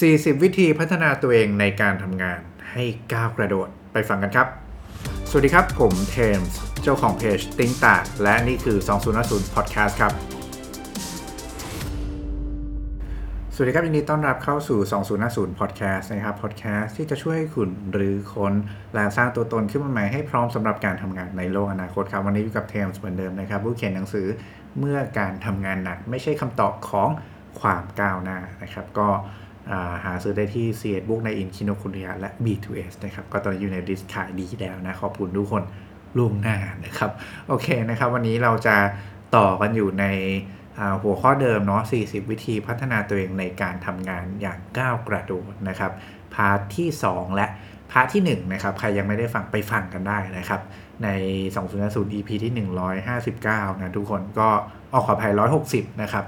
40 วิธีพัฒนาตัวเองในการทำงานให้ก้าวกระโดดไปฟังกันครับ สวัสดีครับ ผมเทมส์เจ้าของเพจติ้งตาและนี่คือ 2010 Podcast ครับ สวัสดีครับยินดีต้อนรับเข้าสู่ 2050 Podcast นะครับ Podcast ที่จะช่วยให้คุณรื้อค้นและสร้างตัวตนขึ้นมาใหม่ให้พร้อมสำหรับการทำงานในโลกอนาคตครับ วันนี้อยู่กับเทมส์เหมือนเดิมนะครับผู้เขียนหนังสือเมื่อการทำงานหนัก ไม่ใช่คำตอบของความก้าวหน้านะครับ ก็ หาซื้อได้ที่ c ี Book ในอินคิโนคุริยะและ B2S นะครับ ก็ตอนนี้อยู่ในดิสขายดีแล้วนะ ขอบคุณทุกคนล่วงหน้านะครับ โอเคนะครับ วันนี้เราจะต่อกันอยู่ในหัวข้อเดิมเนาะ 40 วิธีพัฒนาตัวเองในการทำงานอย่างก้าวกระโดดนะครับ part ที่ 2 และ part ที่1นะครับ ใครยังไม่ได้ฟังไปฟังกันได้นะครับ ใน 2 0 0 EP ที่ 159 นะทุกคนก็ออกขอภัย 160 นะครับ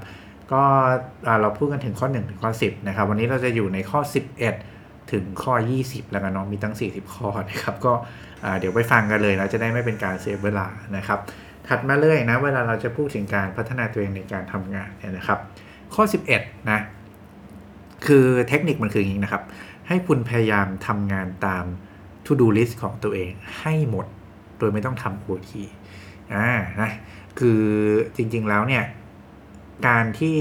ก็เราพูดกันถึงข้อ 1 ถึงข้อ 10 นะครับ วันนี้เราจะอยู่ในข้อ 11 ถึงข้อ 20 แล้วกันเนาะมีตั้ง 40 ข้อนะครับ ก็เดี๋ยวไปฟังกันเลยเราจะได้ไม่เป็นการเสียเวลานะครับ ถัดมาเลยนะเวลาเราจะพูดถึงการพัฒนาตัวเองในการทำงานเนี่ยนะครับ ข้อ 11 นะ คือเทคนิคมันคืออย่างนี้นะครับ ให้คุณพยายามทำงานตาม to do list ของตัวเองให้หมด โดยไม่ต้องทำ OT อ่านะคือจริงๆแล้วเนี่ย การที่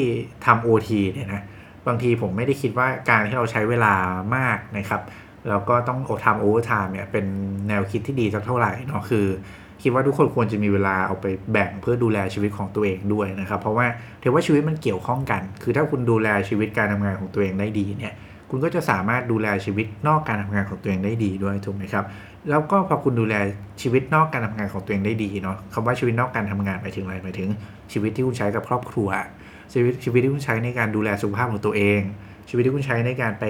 ทำ OT เนี่ยนะบางทีผมไม่ได้คิดว่าการที่เราใช้เวลามากนะครับแล้วก็ต้องทำ overtime เนี่ยเป็นแนวคิดที่ดีสักเท่าไหร่เนาะคือคิดว่าทุกคนควรจะมีเวลาเอาไปแบ่งเพื่อดูแลชีวิตของตัวเองด้วยนะครับ เพราะว่าถือว่าชีวิตมันเกี่ยวข้องกัน คือถ้าคุณดูแลชีวิตการทำงานของตัวเองได้ดีเนี่ย คุณก็จะสามารถดูแลชีวิตนอกการทำงานของตัวเองได้ดีด้วยถูกไหมครับ แล้วก็พอคุณดูแลชีวิตนอกการทำงานของตัวเองได้ดีเนาะคำว่าชีวิตนอกการทำงานหมายถึงอะไรหมายถึง ชีวิตที่คุณใช้กับครอบครัว ชีวิตชีวิตที่คุณใช้ในการดูแลสุขภาพของตัวเอง ชีวิตที่คุณใช้ในการไป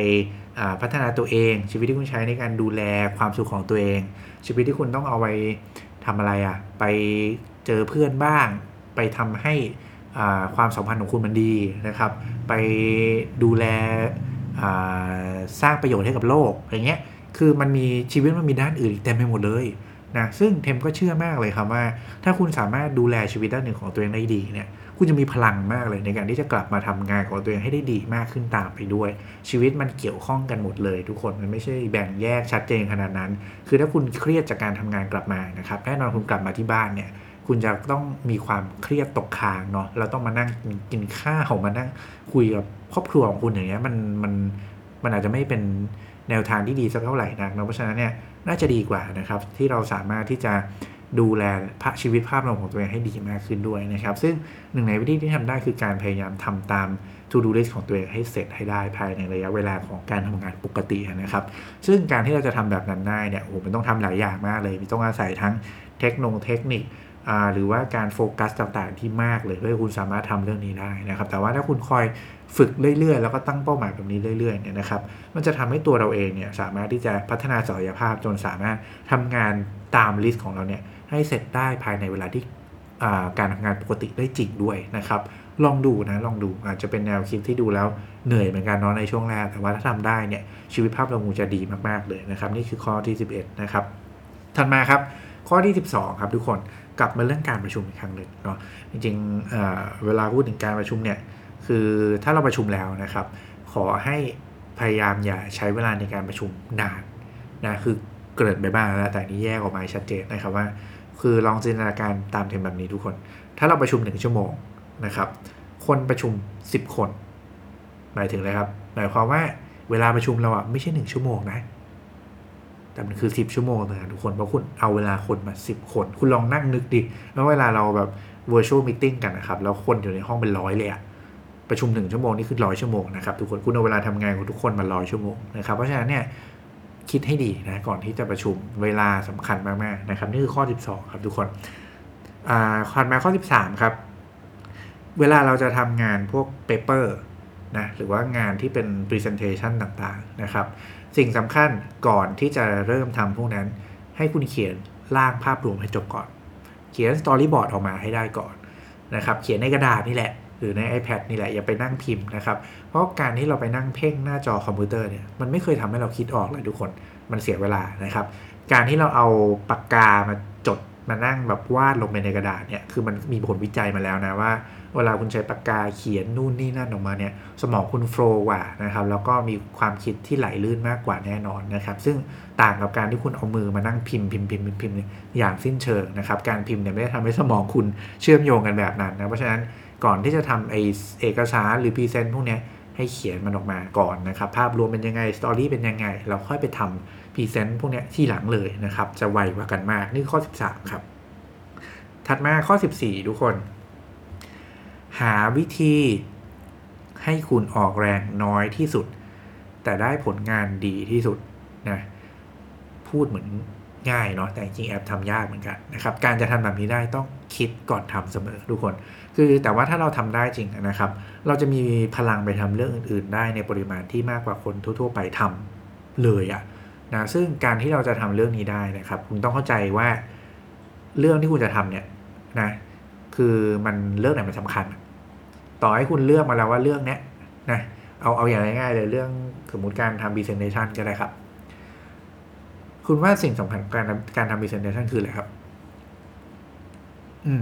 พัฒนาตัวเอง ชีวิตที่คุณใช้ในการดูแลความสุขของตัวเอง ชีวิตที่คุณต้องเอาไปทำอะไรอะ่ะไปเจอเพื่อนบ้าง ไปทำให้ความสัมพันธ์ของคุณมันดีนะครับ ไปดูแลสร้างประโยชน์ให้กับโลกอย่างเงี้ย คือมันมีชีวิตมันมีด้านอื่นอีกเต็มไปหมดเลยนะซึ่งเทมก็เชื่อมากเลยครับว่า ถ้าคุณสามารถดูแลชีวิตด้านหนึ่งของตัวเองได้ดีเนี่ยคุณจะมีพลังมากเลยในการที่จะกลับมาทำงานของตัวเองให้ได้ดีมากขึ้นตามไปด้วย ชีวิตมันเกี่ยวข้องกันหมดเลย ทุกคนมันไม่ใช่แบ่งแยกชัดเจนขนาดนั้น คือถ้าคุณเครียดจากการทำงานกลับมานะครับแน่นอนคุณกลับมาที่บ้านเนี่ยคุณจะต้องมีความเครียดตกค้างเนาะเราต้องมานั่งกินข้าวมานั่งคุยกับครอบครัวของคุณอย่างเงี้ยมันมันมันอาจจะไม่เป็น แนวทางที่ดีสักเท่าไหร่นักนะเพราะฉะนั้นเนี่ยน่าจะดีกว่านะครับ ที่เราสามารถที่จะดูแลพระชีวิตภาพรวมของตัวเองให้ดีมากขึ้นด้วยนะครับ ซึ่งหนึ่งในวิธีที่ทำได้คือการพยายามทำตาม to do list ของตัวเองให้เสร็จให้ได้ภายในระยะเวลาของการทำงานปกตินะครับ ซึ่งการที่เราจะทำแบบนั้นได้เนี่ยโอ้โหมันต้องทำหลายอย่างมากเลยมีต้องอาศัยทั้งเทคโนเทคนิค หรือว่าการโฟกัสต่างๆ ที่มากเลยเพื่อคุณสามารถทำเรื่องนี้ได้นะครับ แต่ว่าถ้าคุณคอยฝึกเรื่อยๆ แล้วก็ตั้งเป้าหมายแบบนี้เรื่อยๆเนี่ยนะครับ มันจะทำให้ตัวเราเองเนี่ยสามารถที่จะพัฒนาศักยภาพจนสามารถทำงานตาม list ของเราเนี่ยให้เสร็จได้ภายในเวลาที่การทำงานปกติได้จริงด้วยนะครับ ลองดูนะลองดูอาจจะเป็นแนวคิดที่ดูแล้วเหนื่อยเหมือนกันเนาะในช่วงแรก แต่ว่าถ้าทำได้เนี่ยชีวิตของเราคงจะดีมากๆเลยนะครับ นี่คือข้อที่ 11 นะครับถัดมาครับ ข้อที่ 12 ครับทุกคน กลับมาเรื่องการประชุมอีกครั้งหนึ่งเนาะจริงๆเเวลาพูดถึงการประชุมเนี่ยคือถ้าเราประชุมแล้วนะครับ ขอให้พยายามอย่าใช้เวลาในการประชุมนานนะคือเกิดไปบ้างแล้วแต่นี้แยกออกมาชัดเจนนะครับว่า คือลองจินตนาการตามเทมแบบนี้ทุกคน ถ้าเราประชุมหนึ่งชั่วโมงนะครับ คนประชุม 10 คน หมายถึงอะไรครับ หมายความว่าเวลาประชุมเราอะไม่ใช่หนึ่งชั่วโมงนะ แต่มันคือ 10 ชั่วโมงนะทุกคนเพราะคุณเอาเวลาคนมา 10 คน คุณลองนั่งนึกดิแล้วเวลาเราแบบ virtual meeting กันนะครับ แล้วคนอยู่ในห้องเป็นร้อยเลยอะประชุมหนึ่งชั่วโมงนี่คือร้อยชั่วโมงนะครับทุกคนคุณเอาเวลาทำงานของทุกคนมาร้อยชั่วโมงนะครับเพราะฉะนั้นเนี่ยคิดให้ดีนะก่อนที่จะประชุมเวลาสำคัญมากๆนะครับนี่คือข้อ 12 ครับทุกคนอ่าคอนมาข้อ 13 ครับ เวลาเราจะทำงานพวก paper นะหรือว่างานที่เป็น Presentation ต่างๆนะครับ สิ่งสำคัญก่อนที่จะเริ่มทำพวกนั้น ให้คุณเขียนร่างภาพรวมให้จบก่อน เขียน storyboard ออกมาให้ได้ก่อนนะครับเขียนในกระดาษนี่แหละ หรือใน iPad นี่แหละอย่าไปนั่งพิมพ์นะครับ เพราะการที่เราไปนั่งเพ่งหน้าจอคอมพิวเตอร์เนี่ยมันไม่เคยทำให้เราคิดออกเลยทุกคนมันเสียเวลานะครับ การที่เราเอาปากกามาจด มานั่งแบบวาดลงไปในกระดาษเนี่ยคือมันมีผลวิจัยมาแล้วนะว่า เวลาคุณใช้ปากกาเขียนนู่นนี่นั่นออกมาเนี่ยสมองคุณ flow กว่านะครับแล้วก็มีความคิดที่ไหลลื่นมากกว่าแน่นอนนะครับ ซึ่งต่างกับการที่คุณเอามือมานั่งพิมพ์พิมพ์พิมพ์พิมพ์พิมพ์อย่างสิ้นเชิงนะครับ การพิมพ์เนี่ยไม่ได้ทำให้สมองคุณเชื่อมโยงกันแบบนั้นนะเพราะฉะนั้นก่อนที่จะทำไอ้เอกสารหรือ present พวกนี้ให้เขียนมันออกมาก่อนนะครับ ภาพรวมเป็นยังไง story เป็นยังไง เราค่อยไปทำ พรีเซนต์พวกนี้ที่หลังเลยนะครับ จะไวกว่ากันมากนี่ข้อ 13 ครับ ถัดมาข้อ 14 ทุกคน หาวิธีให้คุณออกแรงน้อยที่สุด แต่ได้ผลงานดีที่สุดนะพูดเหมือนง่ายเนาะแต่จริงแอบทำยากเหมือนกันนะครับ การจะทำแบบนี้ได้ต้องคิดก่อนทำเสมอทุกคน คือแต่ว่าถ้าเราทำได้จริงนะครับ เราจะมีพลังไปทำเรื่องอื่น ๆ ได้ในปริมาณที่มากกว่าคนทั่ว ๆ ไปทำเลยอะ นะซึ่งการที่เราจะทำเรื่องนี้ได้นะครับ คุณต้องเข้าใจว่าเรื่องที่คุณจะทำเนี่ยนะคือมันเรื่องไหนมันสำคัญ ต่อให้คุณเลือกมาแล้วว่าเรื่องเนี้ยนะเอาเอาอย่างง่ายๆเลยเรื่องสมมติการทำ presentation ก็ได้ครับ คุณว่าสิ่งสำคัญการการทำ presentation คืออะไรครับ อืม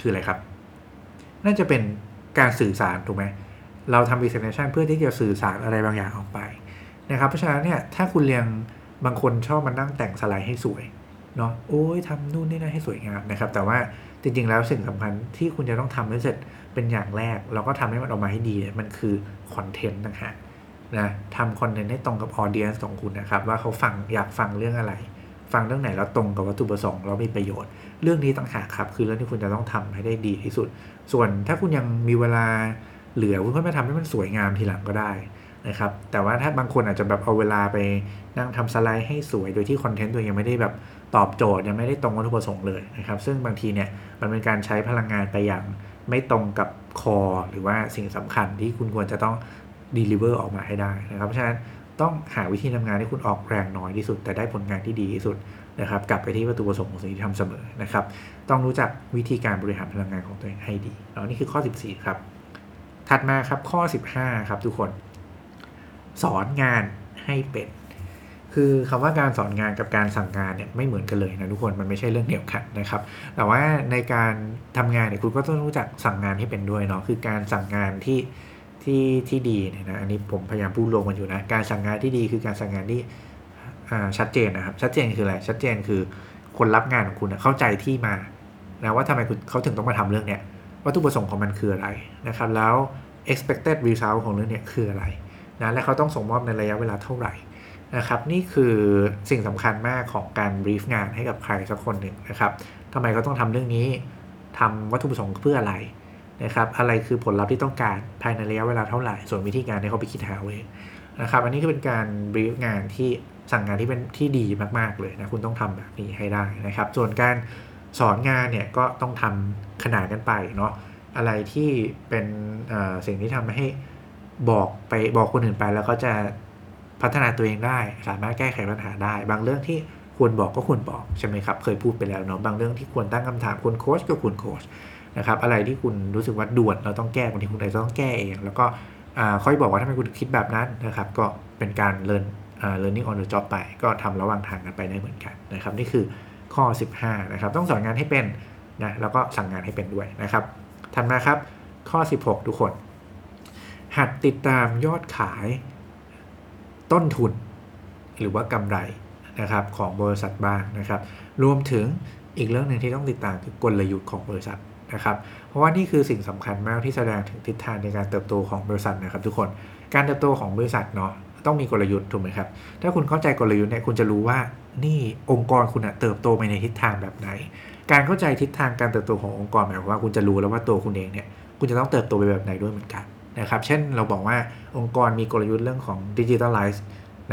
คืออะไรครับ น่าจะเป็นการสื่อสารถูกไหมเราทำ presentation เพื่อที่จะสื่อสารอะไรบางอย่างออกไป นะครับเพราะฉะนั้นเนี่ยถ้าคุณเรียนบางคนชอบมานั่งแต่งสไลด์ให้สวยเนาะโอ้ยทำนู่นนี่นั่นให้สวยงามนะครับ แต่ว่าจริงๆแล้วสิ่งสำคัญที่คุณจะต้องทำให้เสร็จเป็นอย่างแรกแล้วก็ทำให้มันออกมาให้ดี มันคือคอนเทนต์นะฮะนะทำคอนเทนต์ให้ตรงกับออเดียนของคุณนะครับ ว่าเขาฟังอยากฟังเรื่องอะไร ฟังเรื่องไหนแล้วตรงกับวัตถุประสงค์แล้วมีประโยชน์ เรื่องนี้ต่างหากครับ คือเรื่องที่คุณจะต้องทำให้ได้ดีที่สุด ส่วนถ้าคุณยังมีเวลาเหลือคุณก็มาทำให้มันสวยงามทีหลังก็ได้ นะครับแต่ว่าถ้าบางคนอาจจะแบบเอาเวลาไปนั่งทำสไลด์ให้สวยโดยที่คอนเทนต์ตัวยังไม่ได้แบบตอบโจทย์ยังไม่ได้ตรงวัตถุประสงค์เลยนะครับซึ่งบางทีเนี่ยมันเป็นการใช้พลังงานไปอย่างไม่ตรงกับคอหรือว่าสิ่งสำคัญที่คุณควรจะต้อง deliver ออกมาให้ได้นะครับเพราะฉะนั้นต้องหาวิธีทำงานที่คุณออกแรงน้อยที่สุด แต่ได้ผลงานที่ดีที่สุดนะครับกลับไปที่วัตถุประสงค์ของสิ่งที่ทำเสมอนะครับต้องรู้จักวิธีการบริหารพลังงานของตัวเองให้ดีแล้วนี่คือข้อ 14 ครับ ถัดมาครับข้อ 15 ครับทุกคน สอนงานให้เป็น คือคำว่าการสอนงานกับการสั่งงานเนี่ยไม่เหมือนกันเลยนะทุกคนมันไม่ใช่เรื่องเดียวกันนะครับ แต่ว่าในการทำงานเนี่ยคุณก็ต้องรู้จักสั่งงานให้เป็นด้วยเนาะคือการสั่งงานที่ที่ที่ดีเนี่ยนะอันนี้ผมพยายามพูดลงมันอยู่นะการสั่งงานที่ดีคือการสั่งงานที่ชัดเจนนะครับ ชัดเจนคืออะไรชัดเจนคือคนรับงานของคุณเข้าใจที่มานะว่าทำไมคุณเขาถึงต้องมาทำเรื่องเนี้ยวัตถุประสงค์ของมันคืออะไรนะครับแล้ว expected result ของเรื่องเนี้ยคืออะไร นะและเขาต้องส่งมอบในระยะเวลาเท่าไหร่นะครับนี่คือสิ่งสำคัญมากของการบรีฟงานให้กับใครสักคนหนึ่งนะครับทำไมเขาต้องทำเรื่องนี้ทำวัตถุประสงค์เพื่ออะไรนะครับอะไรคือผลลัพธ์ที่ต้องการภายในระยะเวลาเท่าไหร่ ส่วนวิธีการเนี่เขาไปคิดหาเองนะครับอันนี้ก็เป็นการบรีฟงานที่สั่งงานที่เป็นที่ดีมากๆเลยนะคุณต้องทำแบบนี้ให้ได้นะครับ ส่วนการสอนงานเนี่ยก็ต้องทำขนาดกันไปเนาะอะไรที่เป็นสิ่งที่ทำให้ บอกไปบอกคนอื่นไปแล้วก็จะพัฒนาตัวเองได้ สามารถแก้ไขปัญหาได้ บางเรื่องที่ควรบอกก็ควรบอกใช่ไหมครับเคยพูดไปแล้วเนาะบางเรื่องที่ควรตั้งคำถามควรโค้ชก็ควรโค้ชนะครับอะไรที่คุณรู้สึกว่าด่วนเราต้องแก้บางทีคุณอาจจะต้องแก้เอง แล้วก็ค่อยบอกว่าทำไมคุณคิดแบบนั้นนะครับก็เป็นการเรียน learning on the job ไปก็ทำระหว่างทางกันไปได้เหมือนกันนะครับนี่คือข้อ 15นะครับต้องสอนงานให้เป็นนะแล้วก็สั่งงานให้เป็นด้วยนะครับถัดมาครับข้อ 16 ทุกคน หัดติดตามยอดขายต้นทุน หรือว่ากำไรนะครับของบริษัทบ้างนะครับ รวมถึงอีกเรื่องหนึ่งที่ต้องติดตามคือกลยุทธ์ของบริษัทนะครับ เพราะว่านี่คือสิ่งสำคัญมากที่แสดงถึงทิศทางในการเติบโตของบริษัทนะครับ ทุกคนการเติบโตของบริษัทเนาะต้องมีกลยุทธ์ถูกไหมครับถ้าคุณเข้าใจกลยุทธ์เนี่ยคุณจะรู้ว่านี่องค์กรคุณเติบโตไปในทิศทางแบบไหน การเข้าใจทิศทางการเติบโตขององค์กรหมายความว่าคุณจะรู้แล้วว่าตัวคุณเองเนี่ยคุณจะต้องเติบโตไปแบบไหนด้วยเหมือนกัน นะครับ เช่นเราบอกว่าองค์กรมีกลยุทธ์เรื่องของ digitalize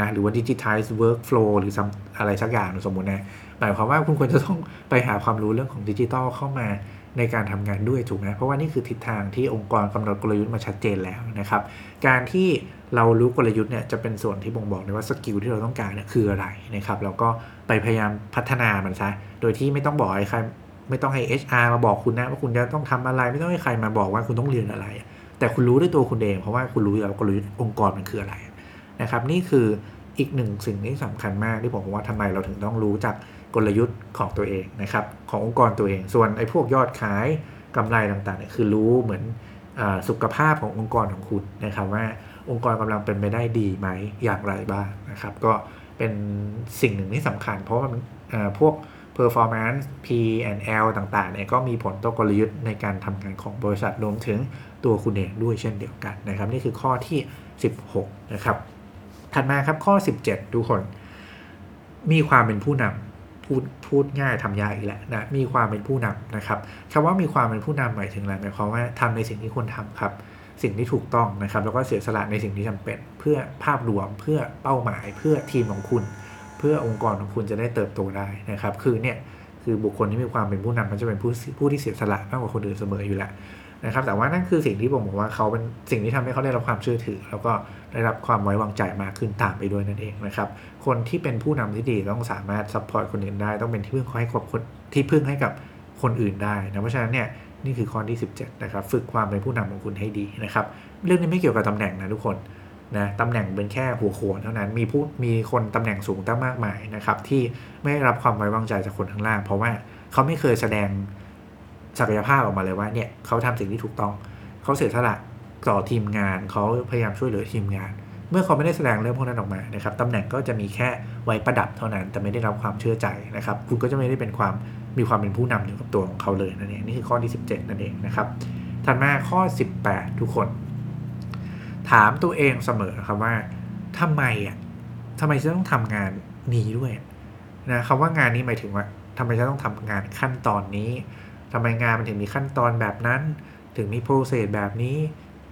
นะหรือว่า digitize workflow หรืออะไรสักอย่างสมมุตินะหมายความว่าคุณควรจะต้องไปหาความรู้เรื่องของดิจิทัลเข้ามาในการทำงานด้วยถูกไหมเพราะว่านี่คือทิศทางที่องค์กรกำหนดกลยุทธ์มาชัดเจนแล้วนะครับ การที่เรารู้กลยุทธ์เนี่ยจะเป็นส่วนที่บ่งบอกในว่าสกิลที่เราต้องการเนี่ยคืออะไรนะครับแล้วก็ไปพยายามพัฒนามันซะโดยที่ไม่ต้องบอกให้ใครไม่ต้องให้ HR มาบอกคุณนะว่าคุณจะต้องทำอะไร ไม่ต้องให้ใครมาบอกว่าคุณต้องเรียนอะไร แต่คุณรู้ด้วยตัวคุณเอง เพราะว่าคุณรู้อยู่แล้วกลยุทธ์องค์กรมันคืออะไรนะครับ นี่คืออีกหนึ่งสิ่งที่สำคัญมากที่ผมว่าทำไมเราถึงต้องรู้จักกลยุทธ์ของตัวเองนะครับขององค์กรตัวเอง ส่วนไอ้พวกยอดขายกำไรต่างๆเนี่ยคือรู้เหมือนอสุขภาพขององค์กรของคุณนะครับว่าองค์กรกำลังเป็นไปได้ดีไหมอย่างไรบ้างนะครับ ก็เป็นสิ่งหนึ่งที่สำคัญ เพราะว่าพวก performance P and L ต่างๆเนี่ยก็มีผลต่อกลยุทธ์ในการทำงานของบริษัทรวมถึงตัวคุณเองด้วยเช่นเดียวกันนะครับ นี่คือข้อที่ 16 นะครับ ถัดมาครับข้อ 17 ทุกคน มีความเป็นผู้นำพูดพูดง่ายทำยากอีกแหละนะมีความเป็นผู้นำนะครับคำว่ามีความเป็นผู้นำหมายถึงอะไรหมายความว่าทำในสิ่งที่ควรทำครับสิ่งที่ถูกต้องนะครับ แล้วก็เสียสละในสิ่งที่จำเป็น เพื่อภาพรวมเพื่อเป้าหมายเพื่อทีมของคุณ เพื่อองค์กรของคุณจะได้เติบโตได้นะครับ คือเนี่ยคือบุคคลที่มีความเป็นผู้นำมันจะเป็นผู้ผู้ที่เสียสละมากกว่าคนอื่นเสมออยู่แล้วนะครับ แต่ว่านั่นคือสิ่งที่ผมบอกว่าเขาเป็นสิ่งที่ทำให้เขาได้รับความเชื่อถือ แล้วก็ได้รับความไว้วางใจมากขึ้นตามไปด้วยนั่นเองนะครับ คนที่เป็นผู้นำที่ดีต้องสามารถ support คนอื่นได้ ต้องเป็นที่พึ่งให้กับคนที่พึ่งให้กับคนอื่นได้นะเพราะฉะนั้นเนี่ยนี่คือข้อที่ 17นะครับฝึกความเป็นผู้นำของคุณให้ดีนะครับ เรื่องนี้ไม่เกี่ยวกับตำแหน่งนะทุกคน นะตำแหน่งเป็นแค่หัวโขนเท่านั้นมีผู้มีคนตำแหน่งสูงตั้งมากมายนะครับ ที่ไม่รับความไว้วางใจจากคนข้างล่าง เพราะว่าเขาไม่เคยแสดงศักยภาพออกมาเลยว่าเนี่ยเขาทำสิ่งที่ถูกต้อง เขาเสียสละต่อทีมงานเขาพยายามช่วยเหลือทีมงาน เมื่อเขาไม่ได้แสดงเรื่องพวกนั้นออกมานะครับตำแหน่งก็จะมีแค่ไว้ประดับเท่านั้น แต่ไม่ได้รับความเชื่อใจนะครับ คุณก็จะไม่ได้เป็นความมีความเป็นผู้นำอยู่กับตัวของเขาเลยนั่นเองนี่คือข้อที่ 17 นั่นเองนะครับถัดมาข้อ 18 ทุกคน ถามตัวเองเสมอครับว่าทำไมอะทำไมจะต้องทำงานนี้ด้วยนะคำว่างานนี้หมายถึงว่าทำไมจะต้องทำงานขั้นตอนนี้ทำไมงานมันถึงมีขั้นตอนแบบนั้น ถึงมีโปรเซสแบบนี้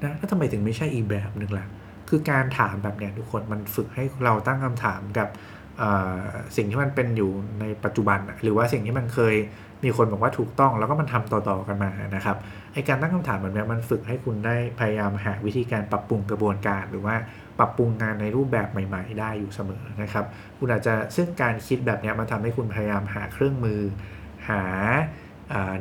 นะแล้วทำไมถึงไม่ใช่อีกแบบหนึ่งล่ะคือการถามแบบเนี้ยทุกคนมันฝึกให้เราตั้งคำถามกับสิ่งที่มันเป็นอยู่ในปัจจุบัน หรือว่าสิ่งที่มันเคยมีคนบอกว่าถูกต้องแล้วก็มันทำต่อๆกันมานะครับ ไอการตั้งคำถามแบบนี้มันฝึกให้คุณได้พยายามหาวิธีการปรับปรุงกระบวนการ หรือว่าปรับปรุงงานในรูปแบบใหม่ ๆ ได้อยู่เสมอนะครับ คุณอาจจะซึ่งการคิดแบบนี้มันทำให้คุณพยายามหาเครื่องมือ หา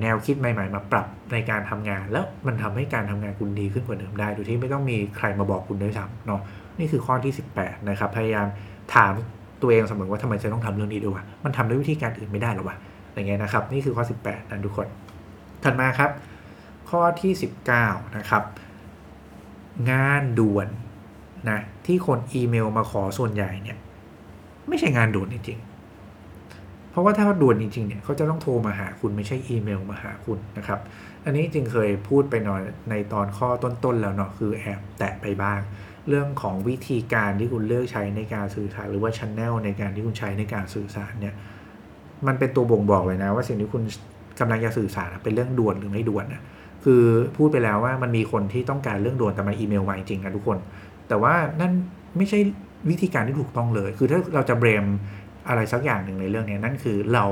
แนวคิดใหม่ ๆ มาปรับในการทำงาน แล้วมันทำให้การทำงานคุณดีขึ้นกว่าเดิมได้ โดยที่ไม่ต้องมีใครมาบอกคุณด้วยซ้ำเนาะนี่คือข้อที่ 18 นะครับ พยายามถามตัวเองเสมอว่าทำไมจะต้องทำเรื่องนี้ด้วยวะมันทำด้วยวิธีการอื่นไม่ได้หรอวะอย่างเงี้ยนะครับ นี่คือข้อ 18 นะทุกคน ถัดมาครับ ข้อที่ 19 นะครับ งานด่วนนะที่คนอีเมลมาขอส่วนใหญ่เนี่ยไม่ใช่งานด่วนจริงเพราะว่าถ้าด่วนจริงๆเนี่ยเขาจะต้องโทรมาหาคุณไม่ใช่อีเมลมาหาคุณนะครับ อันนี้จริงเคยพูดไปหน่อยในตอนข้อต้นๆแล้วเนาะคือแอบแตะไปบ้าง เรื่องของวิธีการที่คุณเลือกใช้ในการสื่อสาร หรือว่า channel ในการที่คุณใช้ในการสื่อสารเนี่ยมันเป็นตัวบ่งบอกเลยนะว่าสิ่งที่คุณกำลังจะสื่อสารเป็นเรื่องด่วนหรือไม่ด่วนนะ คือพูดไปแล้วว่ามันมีคนที่ต้องการเรื่องด่วนแต่มาอีเมลมาจริงๆนะทุกคน แต่ว่านั่นไม่ใช่วิธีการที่ถูกต้องเลย คือถ้าเราจะ blame อะไรสักอย่างหนึ่งในเรื่องนี้นั่นคือเรา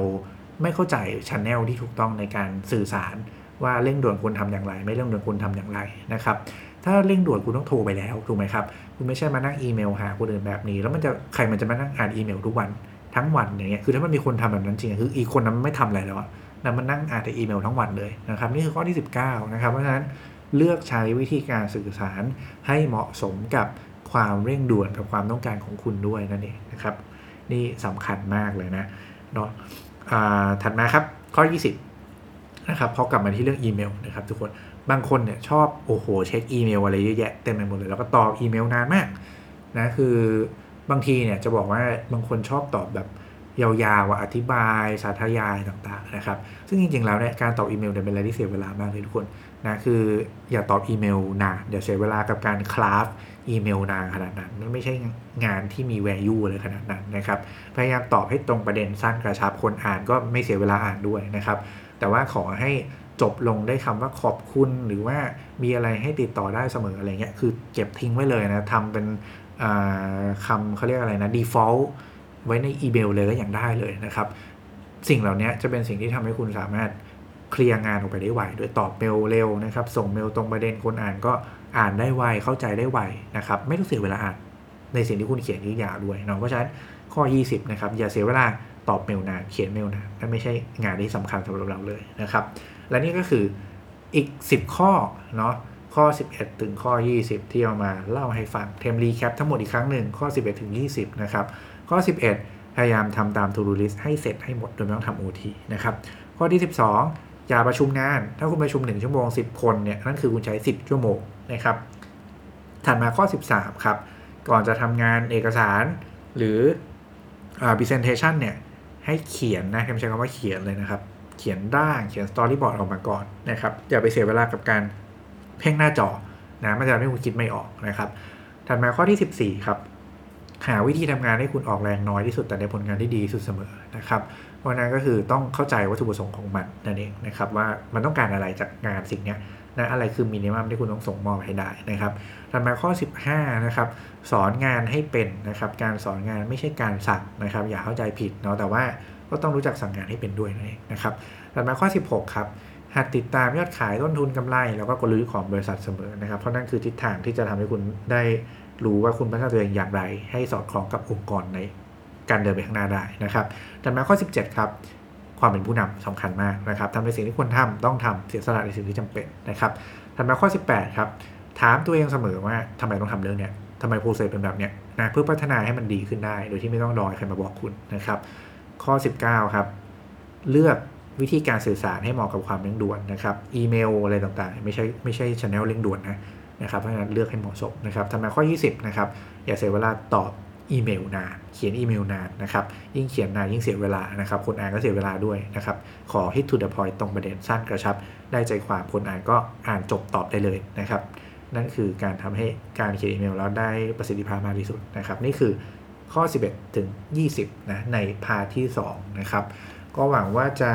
ไม่เข้าใจ channel ที่ถูกต้องในการสื่อสารว่าเร่งด่วนคุณทำอย่างไร ไม่เร่งด่วนคุณทำอย่างไรนะครับถ้าเร่งด่วนคุณต้องโทรไปแล้วถูกไหมครับคุณไม่ใช่มานั่งอีเมลหาคนอื่นแบบนี้ แล้วมันจะใครมันจะมานั่งอ่านอีเมลทุกวันทั้งวันอย่างเงี้ยคือถ้ามันมีคนทำแบบนั้นจริงคืออีกคนนั้นไม่ทำอะไรแล้ว นะมันนั่งอ่านแต่อีเมลทั้งวันเลยนะครับนี่คือข้อที่ 19นะครับเพราะฉะนั้นเลือกใช้วิธีการสื่อสารให้เหมาะสมกับความเร่งด่วนกับความต้องการของคุณด้วยนั่นเองนะครับ นี่สำคัญมากเลยนะเนาะถัดมาครับข้อ 20นะครับพอกลับมาที่เรื่องอีเมลนะครับทุกคนบางคนเนี่ยชอบโอ้โหเช็คอีเมลอะไรเยอะแยะเต็มไปหมดเลยแล้วก็ตอบอีเมลนานมากนะคือบางทีเนี่ยจะบอกว่าบางคนชอบตอบแบบ ยาวๆอธิบาย สาธยายต่างๆนะครับ ซึ่งจริงๆแล้วเนี่ยการตอบอีเมลเนี่ยเป็นอะไรที่เสียเวลามากเลยทุกคนนะคืออย่าตอบอีเมลนานอย่าเสียเวลากับการ craft อีเมลนานขนาดนั้นมันไม่ใช่งานที่มี value เลยขนาดนั้นนะครับพยายามตอบให้ตรงประเด็นสั้นกระชับคนอ่านก็ไม่เสียเวลาอ่านด้วยนะครับ แต่ว่าขอให้จบลงได้คำว่าขอบคุณหรือว่ามีอะไรให้ติดต่อได้เสมออะไรเงี้ยคือเก็บทิ้งไว้เลยนะทำเป็นคำเขาเรียกอะไรนะ default ไว้ในอีเมลเลยก็อย่างได้เลยนะครับ สิ่งเหล่านี้จะเป็นสิ่งที่ทำให้คุณสามารถเคลียร์งานออกไปได้ไวโดยตอบเมลเร็วนะครับ ส่งเมลตรงประเด็นคนอ่านก็อ่านได้ไวเข้าใจได้ไวนะครับ ไม่ต้องเสียเวลาอ่านในสิ่งที่คุณเขียนยืดยาวด้วยเนาะเพราะฉะนั้นข้อ 20 นะครับ อย่าเสียเวลาตอบเมลนานเขียนเมลนานนั่นไม่ใช่งานที่สำคัญสำหรับเราเลยนะครับ และนี่ก็คืออีก 10 ข้อเนาะข้อ 11 ถึงข้อ 20 ที่เอามาเล่าให้ฟังเทมรีแคปทั้งหมดอีกครั้งหนึ่งข้อ 11 ถึง 20 นะครับ ข้อ 11พพยายามทำตาม to do list ให้เสร็จให้หมดโดยไม่ต้องทำ OT นะครับ ข้อที่ 12 อย่าประชุมงาน ถ้าคุณประชุม 1 ชั่วโมง 10 คนเนี่ยนั่นคือคุณใช้ 10 ชั่วโมงนะครับ ถัดมาข้อ 13 ครับ ก่อนจะทำงานเอกสารหรือ presentation เนี่ยให้เขียนนะไม่ใช้คำว่าเขียนเลยนะครับ เขียนร่างเขียน storyboard ออกมาก่อนนะครับ อย่าไปเสียเวลากับการเพ่งหน้าจอนะมันจะทำให้คุณคิดไม่ออกนะครับ ถัดมาข้อที่ 14 ครับ หาวิธีทำงานให้คุณออกแรงน้อยที่สุดแต่ได้ผลงานที่ดีสุดเสมอนะครับ เพราะนั้นก็คือต้องเข้าใจวัตถุประสงค์ของมันนั่นเองนะครับว่ามันต้องการอะไรจากงานสิ่งนี้นะอะไรคือมินิมัมที่คุณต้องส่งมอบให้ได้นะครับถัดมาข้อ 15นะครับสอนงานให้เป็นนะครับการสอนงานไม่ใช่การสั่งนะครับ อย่าเข้าใจผิดเนาะแต่ว่าก็ต้องรู้จักสั่งงานให้เป็นด้วยนั่นเองนะครับถัดมาข้อ 16ครับหัดติดตามยอดขายต้นทุนกำไร แล้วก็กลยุทธ์ของบริษัทเสมอนะครับ เพราะนั่นคือทิศทางที่จะทำให้คุณได้ รู้ว่าคุณพัฒนาตัวเองอย่างไร ให้สอดคล้องกับองค์กรในการเดินไปข้างหน้าได้นะครับถัดมาข้อ 17 ครับ ความเป็นผู้นำสำคัญมากนะครับทำในสิ่งที่ควรทำต้องทำเสียสละในสิ่งที่จำเป็นนะครับถัดมาข้อ 18 ครับ ถามตัวเองเสมอว่าทำไมต้องทำเรื่องเนี้ยทำไมโปรเซสเป็นแบบเนี้ยนะเพื่อพัฒนาให้มันดีขึ้นได้ โดยที่ไม่ต้องรอใครมาบอกคุณนะครับ ข้อ 19 ครับ เลือกวิธีการสื่อสารให้เหมาะกับความเร่งด่วนนะครับ อีเมลอะไรต่างๆ ไม่ใช่ไม่ใช่ช anel เร่งด่วนนะ นะครับเพราะฉะนั้นเลือกให้เหมาะสมนะครับทำไมข้อ 20นะครับอย่าเสียเวลาตอบอีเมลนาน เขียนอีเมลนานนะครับยิ่งเขียนนานยิ่งเสียเวลานะครับคนอ่านก็เสียเวลาด้วยนะครับขอ hit to the point ตรงประเด็นสั้นกระชับ ได้ใจความคนอ่านก็อ่านจบตอบได้เลยนะครับนั่นคือการทำให้การเขียนอีเมลแล้วได้ประสิทธิภาพมากที่สุดนะครับนี่คือข้อ 11 ถึง 20นะในพาที่2นะครับก็หวังว่าจะ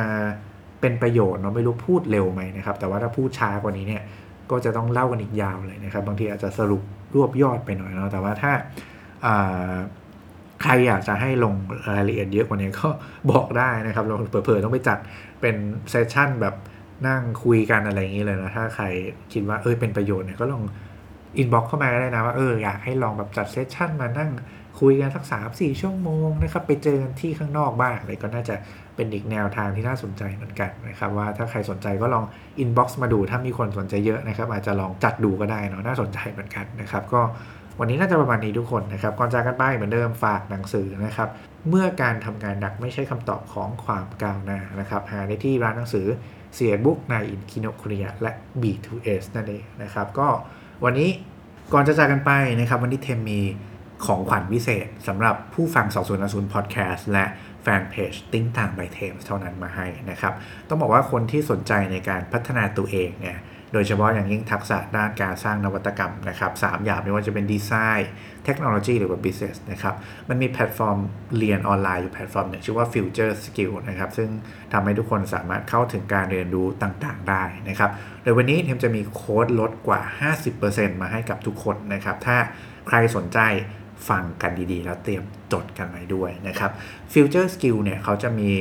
เป็นประโยชน์เนาะไม่รู้พูดเร็วไหมนะครับแต่ว่าถ้าพูดช้ากว่านี้เนี่ย ก็จะต้องเล่ากันอีกยาวเลยนะครับ บางทีอาจจะสรุปรวบยอดไปหน่อยเนาะแต่ว่าถ้าใครอยากจะให้ลงรายละเอียดเยอะกว่านี้ก็บอกได้นะครับเราเผื่อๆต้องไปจัดเป็น session แบบนั่งคุยกันอะไรอย่างนี้เลยนะถ้าใครคิดว่าเออเป็นประโยชน์เนี่ยก็ลอง inbox เข้ามาได้นะว่าเอออยากให้ลองแบบจัด session มานั่งคุยกันสักสามสี่ชั่วโมงนะครับ ไปเจอกันที่ข้างนอกบ้างอะไรก็น่าจะ เป็นอีกแนวทางที่น่าสนใจเหมือนกันนะครับว่าถ้าใครสนใจก็ลองinbox มาดู ถ้ามีคนสนใจเยอะนะครับ อาจจะลองจัดดูก็ได้เนาะน่าสนใจเหมือนกันนะครับ ก็วันนี้น่าจะประมาณนี้ทุกคนนะครับก่อนจากกันไปเหมือนเดิมฝากหนังสือนะครับ เมื่อการทำงานหนักไม่ใช่คำตอบของความก้าวหน้านะครับ หาได้ที่ร้านหนังสือซีเอ็ดบุ๊ก นายอินทร์ คิโนะคุนิยะและ B2S นั่นเองนะครับก็วันนี้ก่อนจะจากกันไปนะครับ วันนี้เทมมีของขวัญพิเศษสำหรับผู้ฟังสองศูนย์ศูนย์พอดแคสต์และ แฟนเพจ Think ต่าง by เทมเท่านั้นมาให้นะครับ ต้องบอกว่าคนที่สนใจในการพัฒนาตัวเองเนี่ยโดยเฉพาะอย่างยิ่งทักษะด้านการสร้างนวัตกรรมนะครับสามอย่างไม่ว่าจะเป็นดีไซน์เทคโนโลยีหรือว่า business นะครับมันมีแพลตฟอร์มเรียนออนไลน์อยู่แพลตฟอร์มหนึ่งชื่อว่า Future Skill นะครับซึ่งทำให้ทุกคนสามารถเข้าถึงการเรียนรู้ต่างๆได้นะครับโดยวันนี้เทมจะมีโค้ดลดกว่า 50%มาให้กับทุกคนนะครับถ้าใครสนใจ ฟังกันดีๆ แล้วเตรียมจดกันไว้ด้วยนะครับ Future Skill เนี่ยเขาจะมี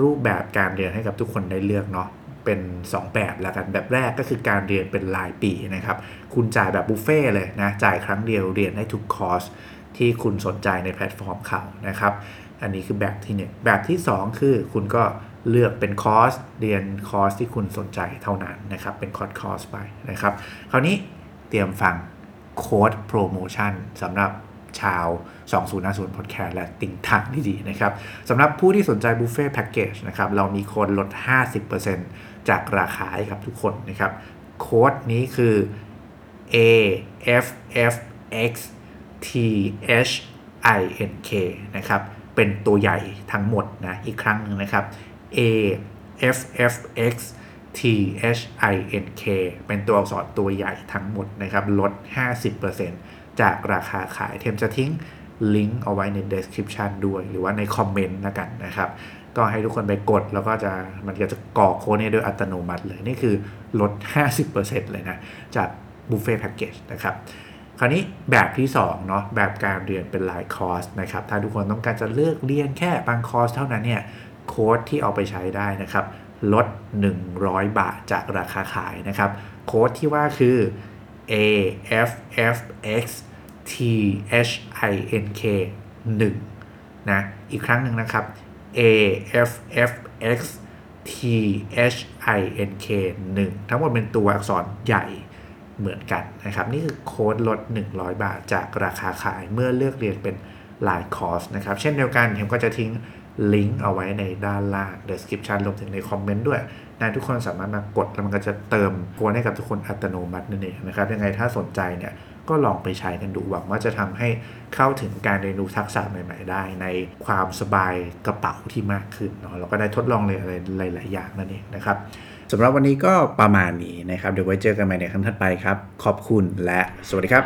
รูปแบบการเรียนให้กับทุกคนได้เลือกเนาะเป็น 2 แบบแล้วกันแบบแรกก็คือการเรียนเป็นรายปีนะครับ คุณจ่ายแบบบุฟเฟ่เลยนะจ่ายครั้งเดียวเรียนได้ทุกคอร์สที่คุณสนใจในแพลตฟอร์มเขานะครับอันนี้คือแบบที่ 1 แบบที่ 2 คือคุณก็เลือกเป็นคอร์สเรียนคอร์สที่คุณสนใจเท่านั้นนะครับ เป็นคอร์สคอร์สไปนะครับ คราวนี้เตรียมฟังโค้ดโปรโมชั่นสำหรับ ชาว 2050 Podcast และติ่งทางที่ดีนะครับสำหรับผู้ที่สนใจบุฟเฟ่แพ็กเกจนะครับเรามีโค้ดลด 50%จากราคาให้กับทุกคนนะครับโค้ดนี้คือ A F F X T H I N K นะครับเป็นตัวใหญ่ทั้งหมดนะอีกครั้งหนึ่งนะครับ A F F X T H I N K เป็นตัวอักษรตัวใหญ่ทั้งหมดนะครับลด 50% จากราคาขายเทมจะทิ้งลิงก์เอาไว้ใน description ด้วย หรือว่าใน comment แล้วกันนะครับ ก็ให้ทุกคนไปกดแล้วก็จะมันก็จะกรอกโค้ดนี้โดยอัตโนมัติเลย นี่คือลด 50%เลยนะ จากบุฟเฟ่แพ็กเกจนะครับ คราวนี้แบบที่2เนาะแบบการเรียนเป็นรายคอร์สนะครับ ถ้าทุกคนต้องการจะเลือกเรียนแค่บางคอร์สเท่านั้นเนี่ยโค้ดที่เอาไปใช้ได้นะครับ ลด 100 บาทจากราคาขายนะครับ โค้ดที่ว่าคือ A F F X T H I N K 1นะอีกครั้งหนึ่งนะครับ A F F X T H I N K 1ทั้งหมดเป็นตัวอักษรใหญ่เหมือนกันนะครับ นี่คือโค้ดลด 100 บาทจากราคาขายเมื่อเลือกเรียนเป็นหลายคอร์สนะครับ เช่นเดียวกันเทมก็จะทิ้ง ลิงก์เอาไว้ในด้านล่าง description รวมถึงในคอมเมนต์ด้วยนะทุกคนสามารถมากดแล้วมันก็จะเติมโค้ดให้กับทุกคนอัตโนมัตินั่นเองนะครับยังไงถ้าสนใจเนี่ยก็ลองไปใช้กันดูหวังว่าจะทำให้เข้าถึงการเรียนรู้ทักษะใหม่ ๆ ได้ ในความสบายกระเป๋าที่มากขึ้นเนาะแล้วก็ได้ทดลองเลยอะไรหลาย ๆ อย่างนั่นเองนะครับสำหรับวันนี้ก็ประมาณนี้นะครับ เดี๋ยวไว้เจอกันใหม่ในครั้งถัดไปครับ ขอบคุณและสวัสดีครับ